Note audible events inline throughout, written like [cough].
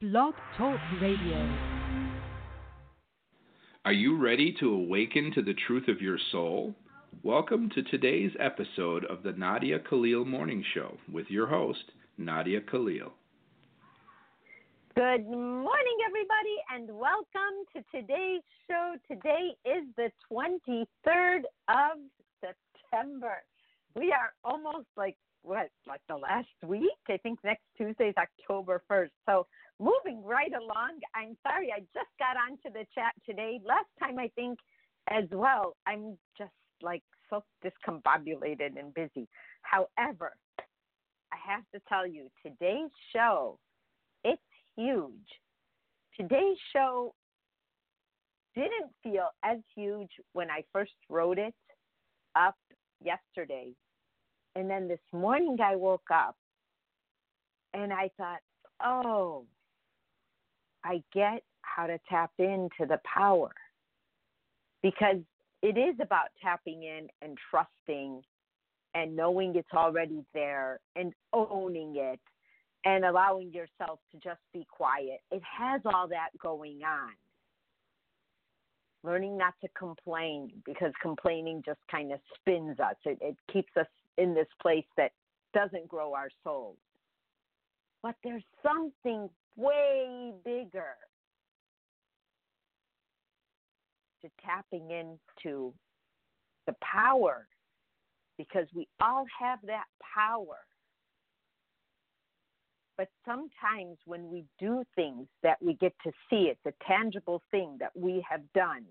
Blog Talk Radio. Are you ready to awaken to the truth of your soul? Welcome to today's episode of the Nadia Khalil Morning Show with your host, Nadia Khalil. Good morning, everybody, and welcome to today's show. Today is the 23rd of September. We are almost like what, like the last week? I think next Tuesday is October 1st. So moving right along. I'm sorry, I just got onto the chat today. Last time, I think, as well. I'm just like so discombobulated and busy. However, I have to tell you, today's show, it's huge. Today's show didn't feel as huge when I first wrote it up yesterday. And then this morning I woke up and I thought, oh, I get how to tap into the power because it is about tapping in and trusting and knowing it's already there and owning it and allowing yourself to just be quiet. It has all that going on. Learning not to complain because complaining just kind of spins us, it, it keeps us in this place that doesn't grow our souls. But there's something way bigger to tapping into the power because we all have that power. But sometimes when we do things that we get to see, it's a tangible thing that we have done,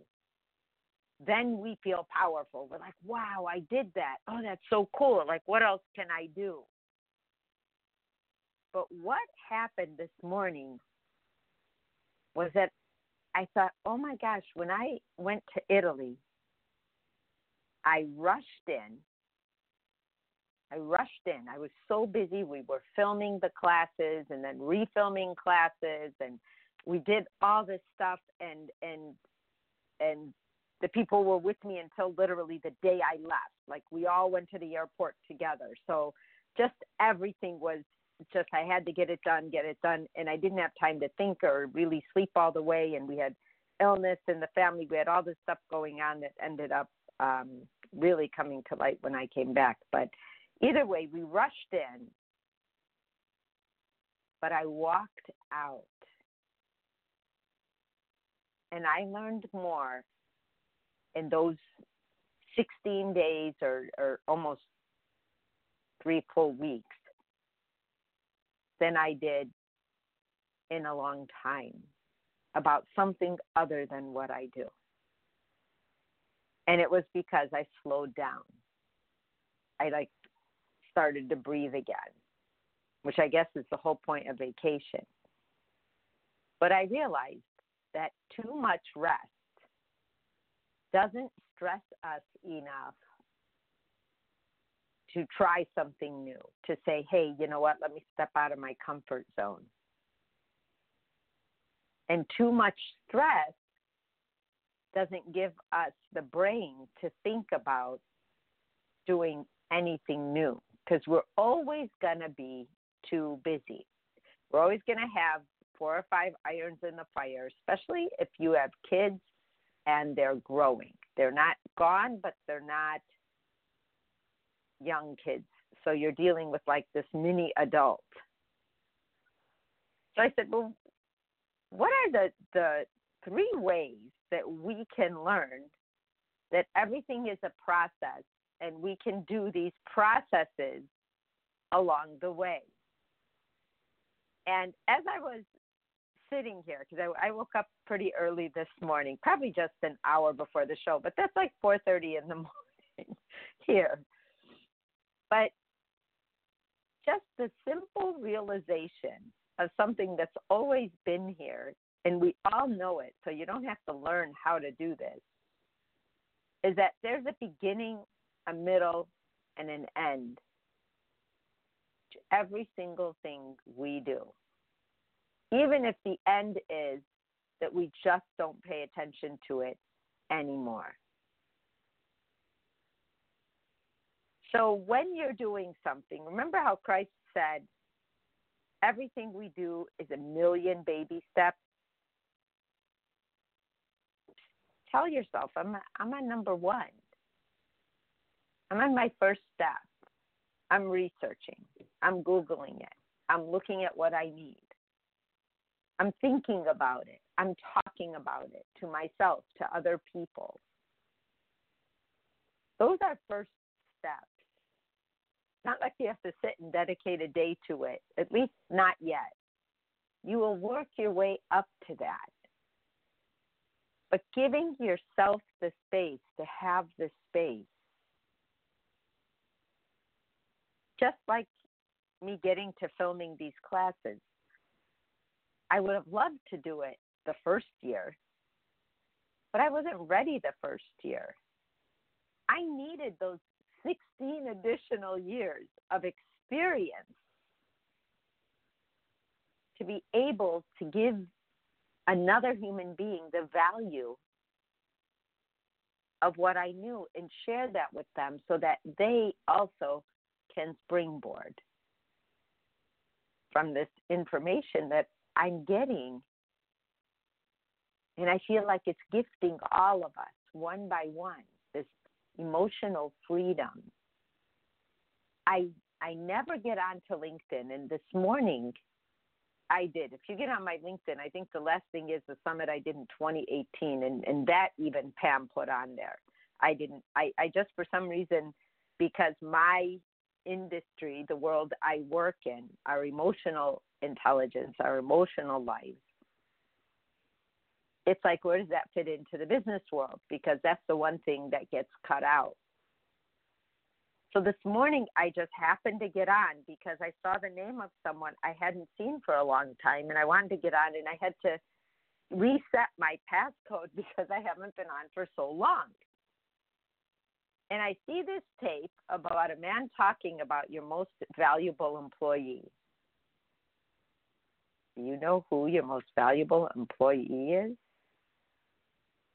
then we feel powerful. We're like, wow, I did that. Oh, that's so cool. Like, what else can I do? But what happened this morning was that I thought, oh my gosh, when I went to Italy, I rushed in. I rushed in. I was so busy. We were filming the classes and then refilming classes and we did all this stuff and and and the people were with me until literally the day I left. Like we all went to the airport together. So just everything was just I had to get it done, get it done, and I didn't have time to think or really sleep all the way. And we had illness in the family. We had all this stuff going on that ended up um, really coming to light when I came back. But either way, we rushed in, but I walked out, and I learned more in those 16 days or, or almost three full weeks than I did in a long time about something other than what I do. And it was because I slowed down. I like started to breathe again, which I guess is the whole point of vacation. But I realized that too much rest doesn't stress us enough to try something new, to say, hey, you know what, let me step out of my comfort zone. And too much stress doesn't give us the brain to think about doing anything new because we're always going to be too busy. We're always going to have four or five irons in the fire, especially if you have kids and they're growing. They're not gone, but they're not young kids. So you're dealing with like this mini adult. So I said, well, what are the, the three ways that we can learn that everything is a process and we can do these processes along the way? And as I was sitting here, because I, I woke up pretty early this morning, probably just an hour before the show, but that's like 4:30 in the [laughs] morning here. But just the simple realization of something that's always been here, and we all know it, so you don't have to learn how to do this, is that there's a beginning, a middle, and an end to every single thing we do. Even if the end is that we just don't pay attention to it anymore. So when you're doing something, remember how Christ said, everything we do is a million baby steps. Tell yourself, I'm I'm on number one. I'm on my first step. I'm researching. I'm Googling it. I'm looking at what I need. I'm thinking about it. I'm talking about it to myself, to other people. Those are first steps. Not like you have to sit and dedicate a day to it, at least not yet. You will work your way up to that. But giving yourself the space to have the space, just like me getting to filming these classes, I would have loved to do it the first year, but I wasn't ready the first year. I needed those 16 additional years of experience to be able to give another human being the value of what I knew and share that with them so that they also can springboard from this information that I'm getting. And I feel like it's gifting all of us one by one emotional freedom. I I never get onto LinkedIn and this morning I did. If you get on my LinkedIn, I think the last thing is the summit I did in 2018 and and that even Pam put on there. I didn't I I just for some reason because my industry, the world I work in, our emotional intelligence, our emotional lives. It's like, where does that fit into the business world? Because that's the one thing that gets cut out. So this morning, I just happened to get on because I saw the name of someone I hadn't seen for a long time, and I wanted to get on, and I had to reset my passcode [laughs] because I haven't been on for so long. And I see this tape about a man talking about your most valuable employee. Do you know who your most valuable employee is?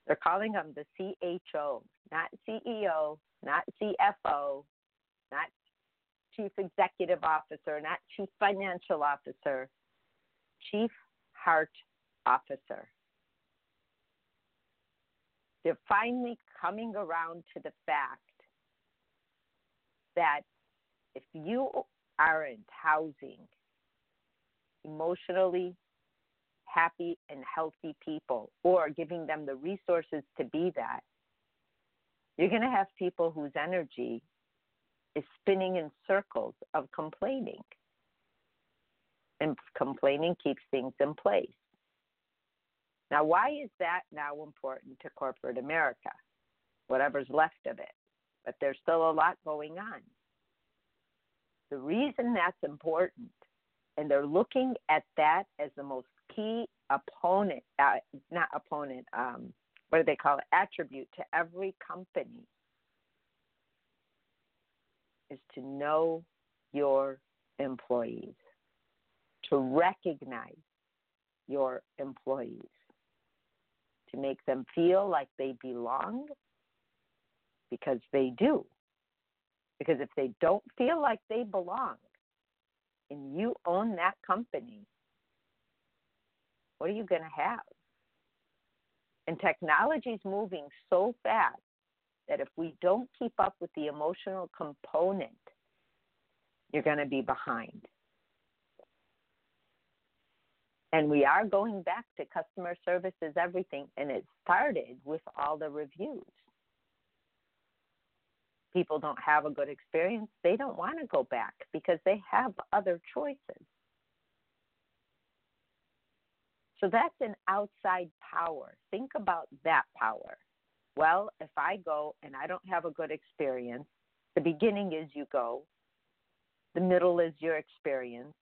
They're calling him the CHO, not CEO, not CFO, not Chief Executive Officer, not Chief Financial Officer, Chief Heart Officer. They're finally coming around to the fact that if you aren't housing emotionally happy and healthy people or giving them the resources to be that, you're going to have people whose energy is spinning in circles of complaining. And complaining keeps things in place. Now, why is that now important to corporate America? Whatever's left of it. But there's still a lot going on. The reason that's important, and they're looking at that as the most key opponent, uh, not opponent, um, what do they call it? Attribute to every company is to know your employees, to recognize your employees to make them feel like they belong because they do. Because if they don't feel like they belong and you own that company, what are you going to have? And technology is moving so fast that if we don't keep up with the emotional component, you're going to be behind. And we are going back to customer service is everything. And it started with all the reviews. People don't have a good experience. They don't want to go back because they have other choices. So that's an outside power. Think about that power. Well, if I go and I don't have a good experience, the beginning is you go, the middle is your experience,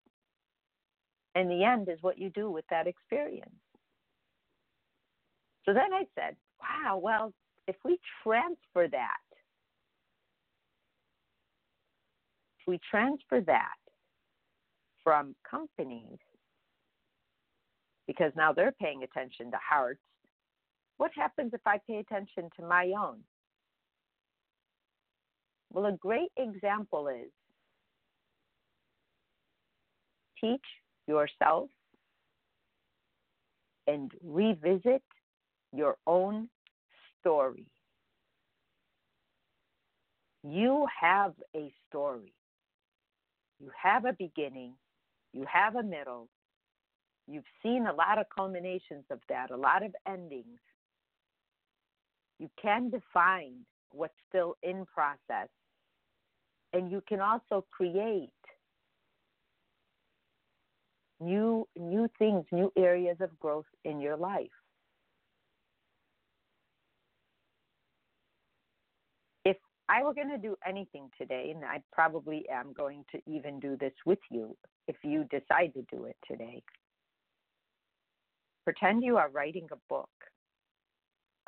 and the end is what you do with that experience. So then I said, wow, well, if we transfer that, if we transfer that from companies, because now they're paying attention to hearts, what happens if I pay attention to my own? Well, a great example is teach yourself and revisit your own story. You have a story. You have a beginning. You have a middle. You've seen a lot of culminations of that, a lot of endings. You can define what's still in process. And you can also create new new things, new areas of growth in your life. If I were going to do anything today, and I probably am going to even do this with you if you decide to do it today, pretend you are writing a book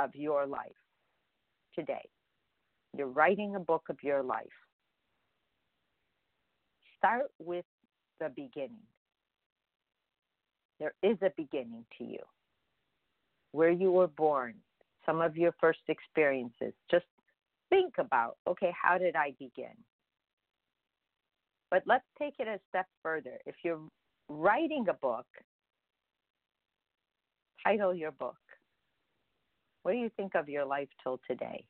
of your life today. You're writing a book of your life. Start with the beginning. There is a beginning to you. Where you were born, some of your first experiences. Just think about okay, how did I begin? But let's take it a step further. If you're writing a book, title your book. What do you think of your life till today?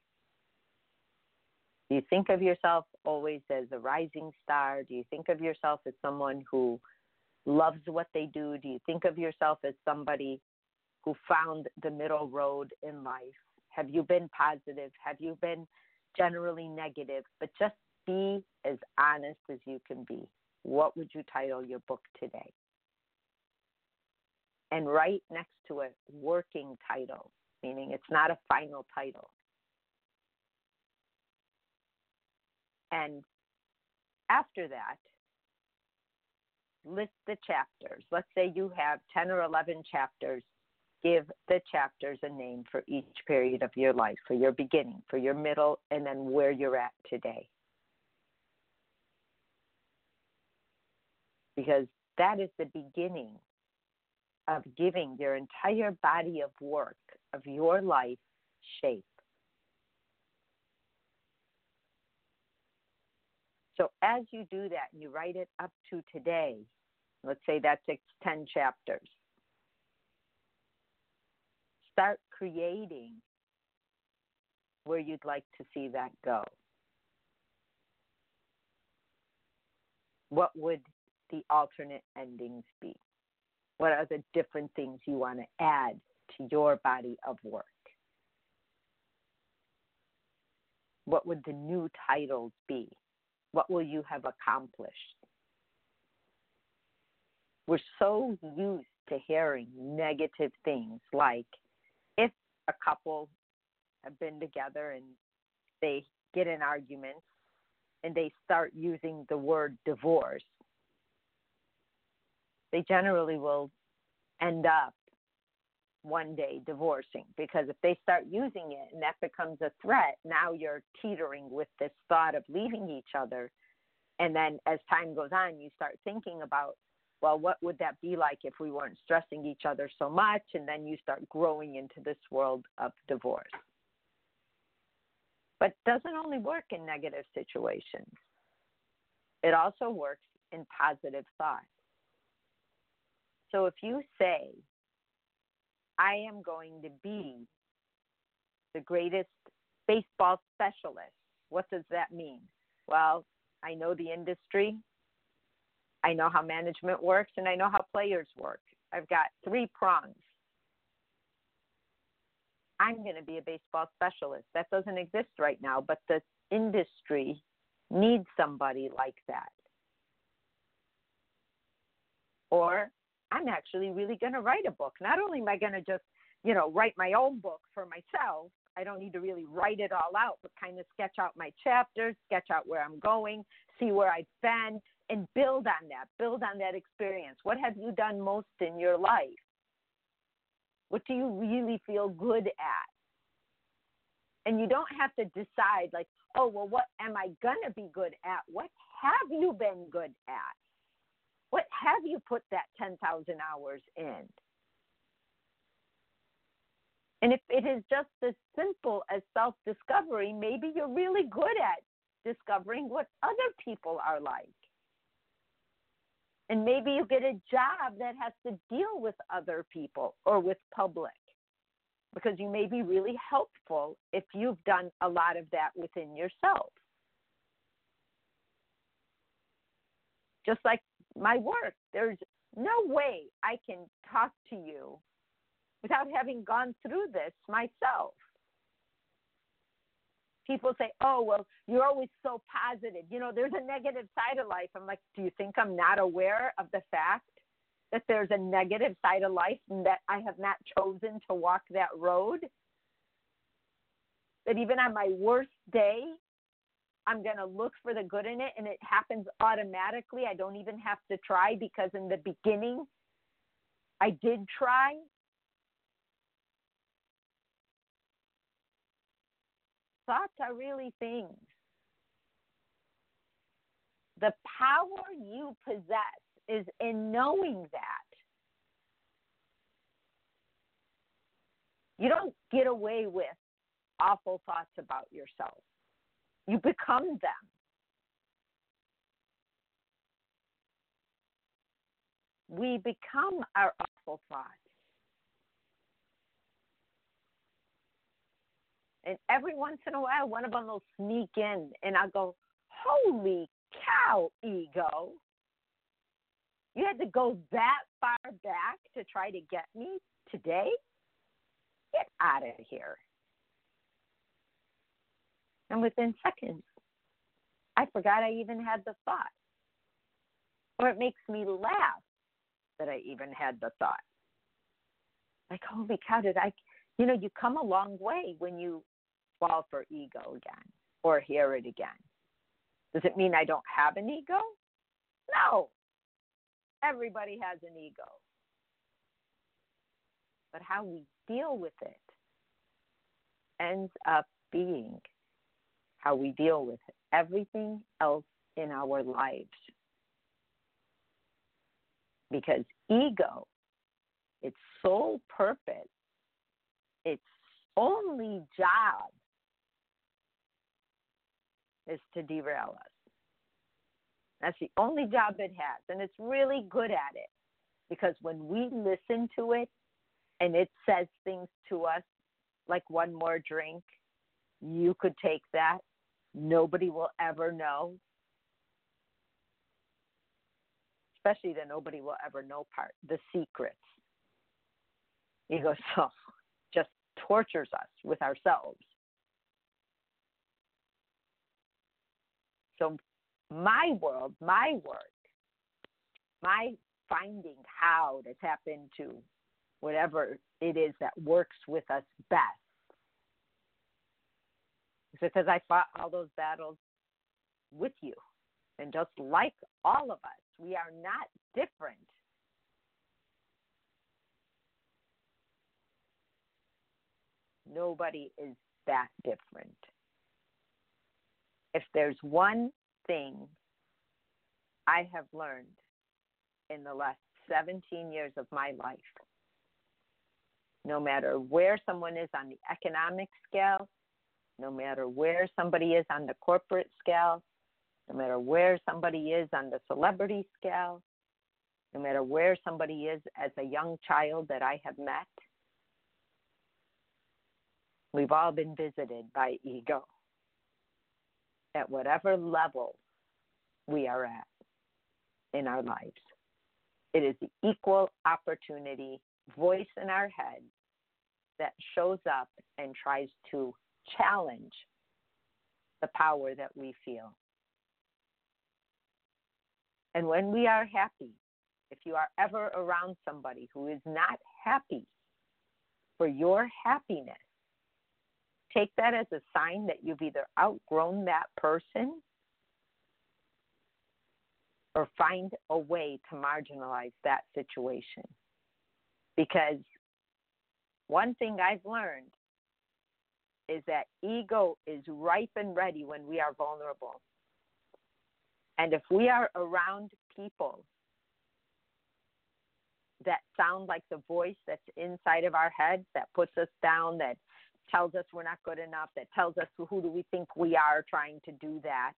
Do you think of yourself always as a rising star? Do you think of yourself as someone who loves what they do? Do you think of yourself as somebody who found the middle road in life? Have you been positive? Have you been generally negative? But just be as honest as you can be. What would you title your book today? And right next to it working title, meaning it's not a final title. And after that, list the chapters. Let's say you have 10 or 11 chapters. Give the chapters a name for each period of your life, for your beginning, for your middle, and then where you're at today. Because that is the beginning of giving your entire body of work of your life shape. So as you do that and you write it up to today, let's say that takes 10 chapters, start creating where you'd like to see that go. What would the alternate endings be? What are the different things you want to add to your body of work? What would the new titles be? What will you have accomplished? We're so used to hearing negative things like if a couple have been together and they get in arguments and they start using the word divorce, they generally will end up one day divorcing because if they start using it and that becomes a threat, now you're teetering with this thought of leaving each other. And then as time goes on, you start thinking about, well, what would that be like if we weren't stressing each other so much? And then you start growing into this world of divorce. But doesn't only work in negative situations, it also works in positive thoughts. So if you say, I am going to be the greatest baseball specialist. What does that mean? Well, I know the industry, I know how management works, and I know how players work. I've got three prongs. I'm going to be a baseball specialist. That doesn't exist right now, but the industry needs somebody like that. Or I'm actually really going to write a book. Not only am I going to just, you know, write my own book for myself, I don't need to really write it all out, but kind of sketch out my chapters, sketch out where I'm going, see where I've been, and build on that, build on that experience. What have you done most in your life? What do you really feel good at? And you don't have to decide, like, oh, well, what am I going to be good at? What have you been good at? What have you put that 10,000 hours in? And if it is just as simple as self discovery, maybe you're really good at discovering what other people are like. And maybe you get a job that has to deal with other people or with public because you may be really helpful if you've done a lot of that within yourself. Just like my work, there's no way I can talk to you without having gone through this myself. People say, oh, well, you're always so positive. You know, there's a negative side of life. I'm like, do you think I'm not aware of the fact that there's a negative side of life and that I have not chosen to walk that road? That even on my worst day, I'm going to look for the good in it and it happens automatically. I don't even have to try because in the beginning, I did try thoughts are really things. The power you possess is in knowing that. You don't get away with awful thoughts about yourself, you become them. We become our awful thoughts. And every once in a while, one of them will sneak in, and I'll go, Holy cow, ego. You had to go that far back to try to get me today? Get out of here. And within seconds, I forgot I even had the thought. Or it makes me laugh that I even had the thought. Like, holy cow, did I, you know, you come a long way when you fall for ego again or hear it again. Does it mean I don't have an ego? No. Everybody has an ego. But how we deal with it ends up being how we deal with everything else in our lives. Because ego, its sole purpose, its only job is to derail us. That's the only job it has. And it's really good at it because when we listen to it and it says things to us like one more drink, you could take that. Nobody will ever know. Especially the nobody will ever know part, the secrets. Ego goes, so [laughs] oh, just tortures us with ourselves. So, my world, my work, my finding how to tap into whatever it is that works with us best. Because I fought all those battles with you. And just like all of us, we are not different. Nobody is that different if there's one thing I have learned in the last 17 years of my life, no matter where someone is on the economic scale, no matter where somebody is on the corporate scale, no matter where somebody is on the celebrity scale, no matter where somebody is as a young child that I have met, we've all been visited by ego at whatever level we are at in our lives. It is the equal opportunity voice in our head that shows up and tries to challenge the power that we feel. And when we are happy, if you are ever around somebody who is not happy for your happiness, take that as a sign that you've either outgrown that person or find a way to marginalize that situation. Because one thing I've learned is that ego is ripe and ready when we are vulnerable. And if we are around people that sound like the voice that's inside of our head that puts us down, that tells us we're not good enough, that tells us who do we think we are trying to do that.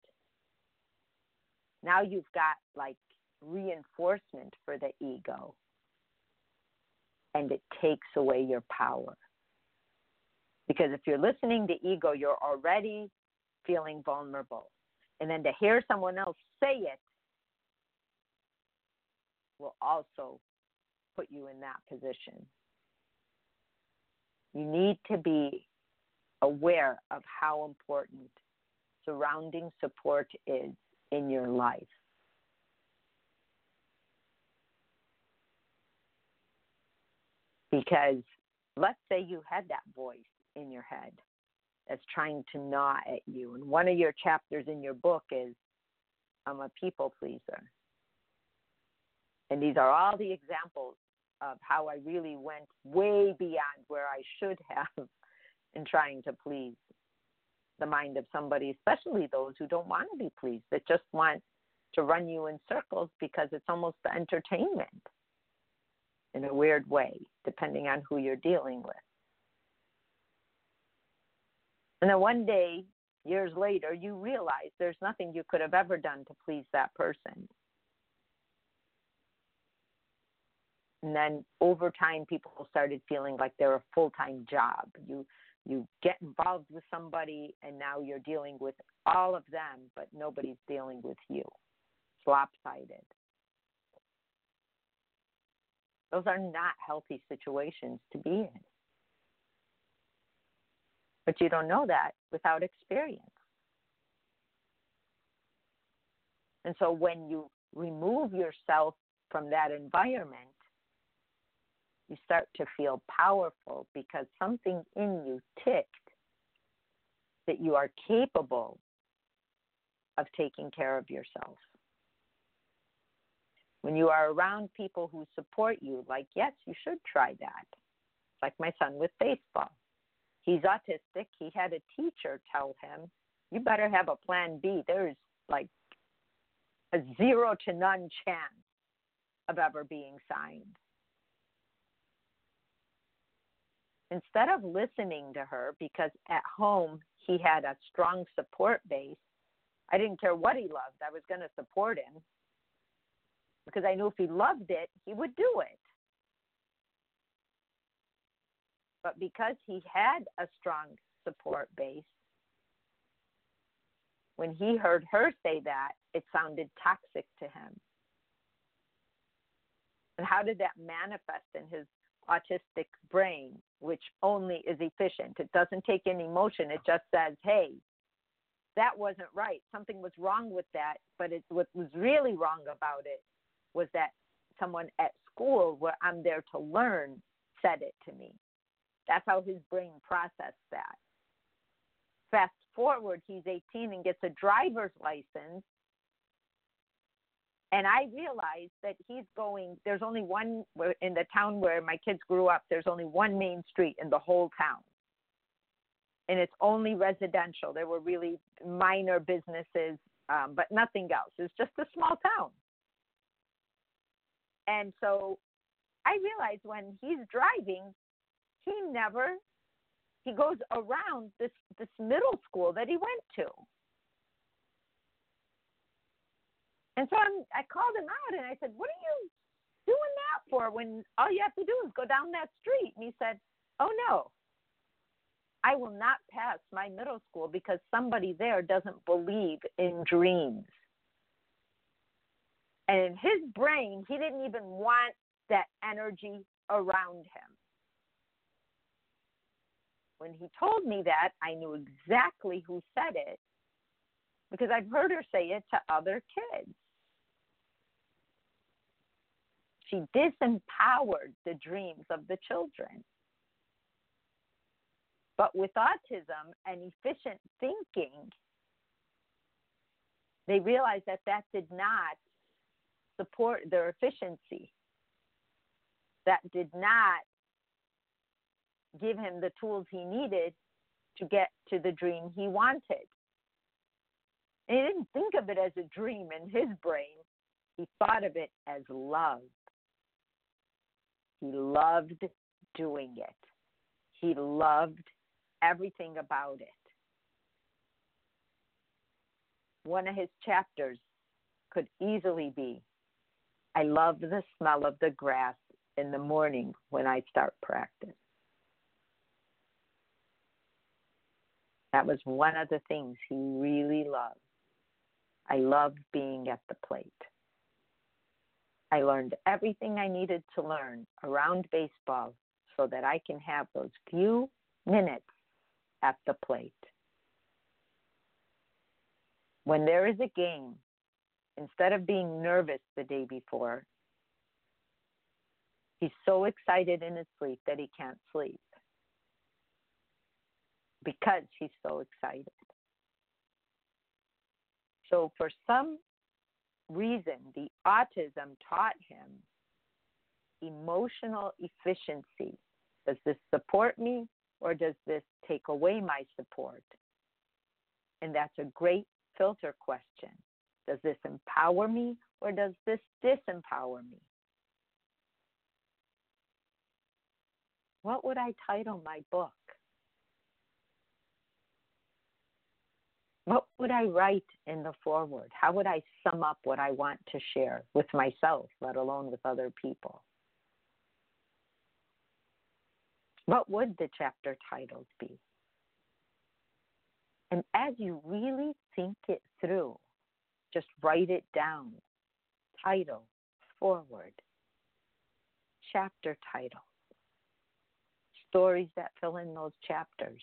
Now you've got like reinforcement for the ego and it takes away your power. Because if you're listening to ego, you're already feeling vulnerable. And then to hear someone else say it will also put you in that position. You need to be aware of how important surrounding support is in your life. Because let's say you had that voice in your head that's trying to gnaw at you. And one of your chapters in your book is I'm a people pleaser. And these are all the examples of how I really went way beyond where I should have [laughs] in trying to please the mind of somebody, especially those who don't want to be pleased, that just want to run you in circles because it's almost the entertainment in a weird way, depending on who you're dealing with. And then one day, years later, you realize there's nothing you could have ever done to please that person. And then over time, people started feeling like they're a full time job. You you get involved with somebody, and now you're dealing with all of them, but nobody's dealing with you. It's lopsided. Those are not healthy situations to be in. But you don't know that without experience. And so when you remove yourself from that environment, you start to feel powerful because something in you ticked that you are capable of taking care of yourself when you are around people who support you, like, yes, you should try that. Like my son with baseball. He's autistic. He had a teacher tell him, you better have a plan B. There's like a zero to none chance of ever being signed. Instead of listening to her, because at home he had a strong support base, I didn't care what he loved, I was going to support him because I knew if he loved it, he would do it. But because he had a strong support base, when he heard her say that, it sounded toxic to him. And how did that manifest in his autistic brain, which only is efficient? It doesn't take any emotion, it just says, hey, that wasn't right. Something was wrong with that, but it, what was really wrong about it was that someone at school where I'm there to learn said it to me. That's how his brain processed that. Fast forward, he's 18 and gets a driver's license. And I realized that he's going, there's only one, in the town where my kids grew up, there's only one main street in the whole town. And it's only residential. There were really minor businesses, um, but nothing else. It's just a small town. And so I realized when he's driving, he never he goes around this this middle school that he went to. And so I'm, I called him out and I said, "What are you doing that for? When all you have to do is go down that street?" And he said, "Oh no, I will not pass my middle school because somebody there doesn't believe in dreams." And in his brain, he didn't even want that energy around him. When he told me that, I knew exactly who said it because I've heard her say it to other kids. She disempowered the dreams of the children. But with autism and efficient thinking, they realized that that did not support their efficiency. That did not give him the tools he needed to get to the dream he wanted. And he didn't think of it as a dream in his brain, he thought of it as love. He loved doing it, he loved everything about it. One of his chapters could easily be I love the smell of the grass in the morning when I start practice. That was one of the things he really loved. I loved being at the plate. I learned everything I needed to learn around baseball so that I can have those few minutes at the plate. When there is a game, instead of being nervous the day before, he's so excited in his sleep that he can't sleep because he's so excited. So, for some reason, the autism taught him emotional efficiency. Does this support me or does this take away my support? And that's a great filter question. Does this empower me or does this disempower me? What would I title my book? What would I write in the foreword? How would I sum up what I want to share with myself, let alone with other people? What would the chapter titles be? And as you really think it through, just write it down. Title, foreword, chapter title, stories that fill in those chapters.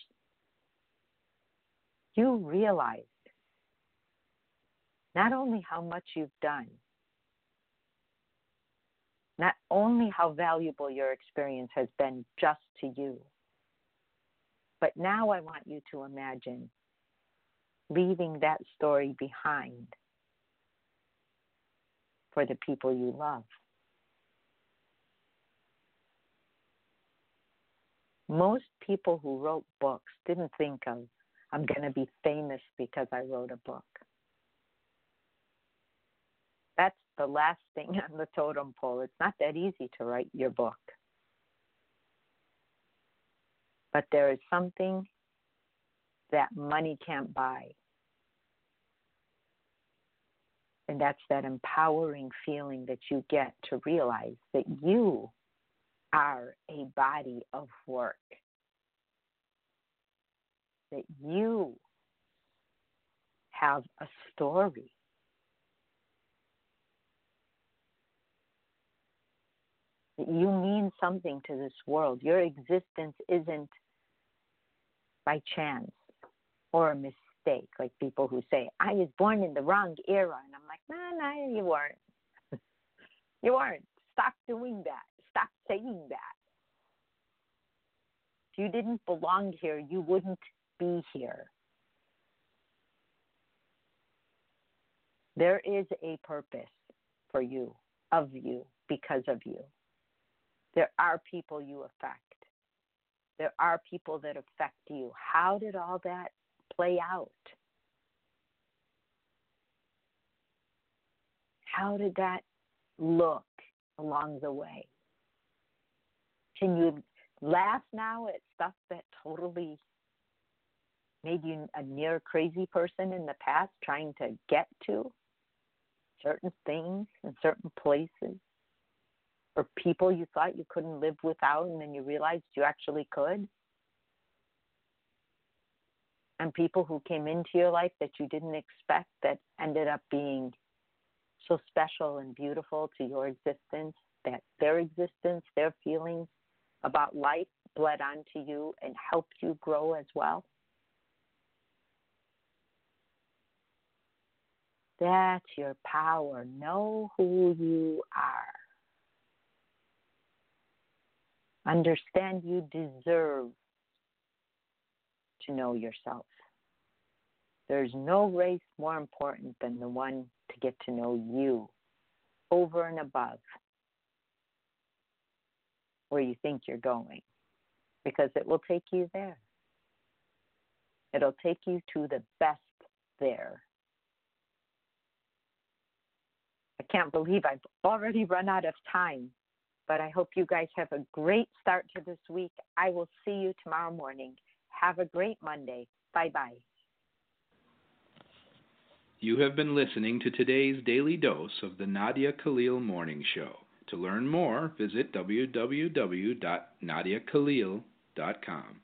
You realize not only how much you've done, not only how valuable your experience has been just to you, but now I want you to imagine leaving that story behind for the people you love. Most people who wrote books didn't think of, I'm going to be famous because I wrote a book. That's the last thing [laughs] on the totem pole. It's not that easy to write your book. But there is something that money can't buy. And that's that empowering feeling that you get to realize that you are a body of work. That you have a story. That you mean something to this world. Your existence isn't by chance or a mistake like people who say, I was born in the wrong era. And I'm like, no, no, you weren't. [laughs] you weren't. Stop doing that. Stop saying that. If you didn't belong here, you wouldn't be here. There is a purpose for you, of you, because of you. There are people you affect. There are people that affect you. How did all that play out? How did that look along the way? Can you laugh now at stuff that totally made you a near crazy person in the past trying to get to certain things in certain places? Or people you thought you couldn't live without and then you realized you actually could? and people who came into your life that you didn't expect that ended up being so special and beautiful to your existence that their existence, their feelings about life bled onto you and helped you grow as well. That's your power. Know who you are. Understand you deserve to know yourself. There's no race more important than the one to get to know you over and above where you think you're going because it will take you there. It'll take you to the best there. I can't believe I've already run out of time, but I hope you guys have a great start to this week. I will see you tomorrow morning. Have a great Monday. Bye bye. You have been listening to today's daily dose of the Nadia Khalil Morning Show. To learn more, visit www.nadiakhalil.com.